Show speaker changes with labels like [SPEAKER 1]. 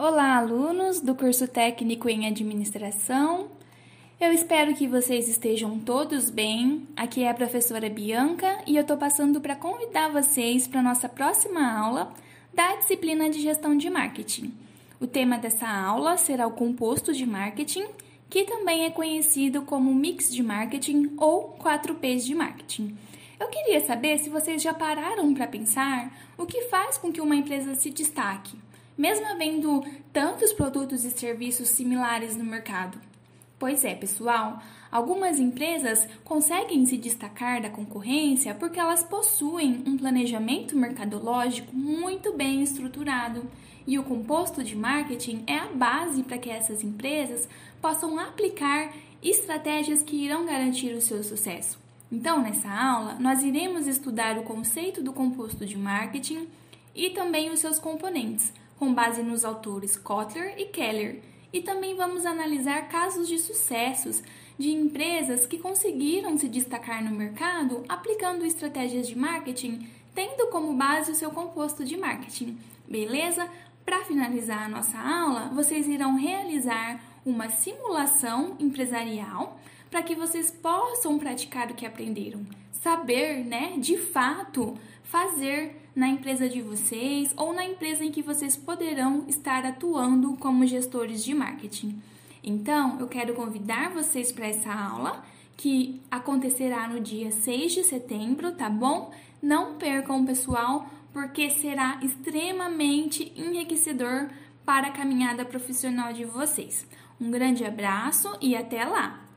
[SPEAKER 1] Olá, alunos do curso técnico em administração. Eu espero que vocês estejam todos bem. Aqui é a professora Bianca e eu estou passando para convidar vocês para a nossa próxima aula da disciplina de gestão de marketing. O tema dessa aula será o composto de marketing, que também é conhecido como mix de marketing ou 4Ps de marketing. Eu queria saber se vocês já pararam para pensar o que faz com que uma empresa se destaque, mesmo havendo tantos produtos e serviços similares no mercado. Pois é, pessoal, algumas empresas conseguem se destacar da concorrência porque elas possuem um planejamento mercadológico muito bem estruturado. E o composto de marketing é a base para que essas empresas possam aplicar estratégias que irão garantir o seu sucesso. Então, nessa aula, nós iremos estudar o conceito do composto de marketing e também os seus componentes, com base nos autores Kotler e Keller. E também vamos analisar casos de sucessos de empresas que conseguiram se destacar no mercado aplicando estratégias de marketing, tendo como base o seu composto de marketing. Beleza? Para finalizar a nossa aula, vocês irão realizar uma simulação empresarial para que vocês possam praticar o que aprenderam. Saber, né, de fato, fazer na empresa de vocês ou na empresa em que vocês poderão estar atuando como gestores de marketing. Então, eu quero convidar vocês para essa aula que acontecerá no dia 6 de setembro, tá bom? Não percam, pessoal, porque será extremamente enriquecedor para a caminhada profissional de vocês. Um grande abraço e até lá!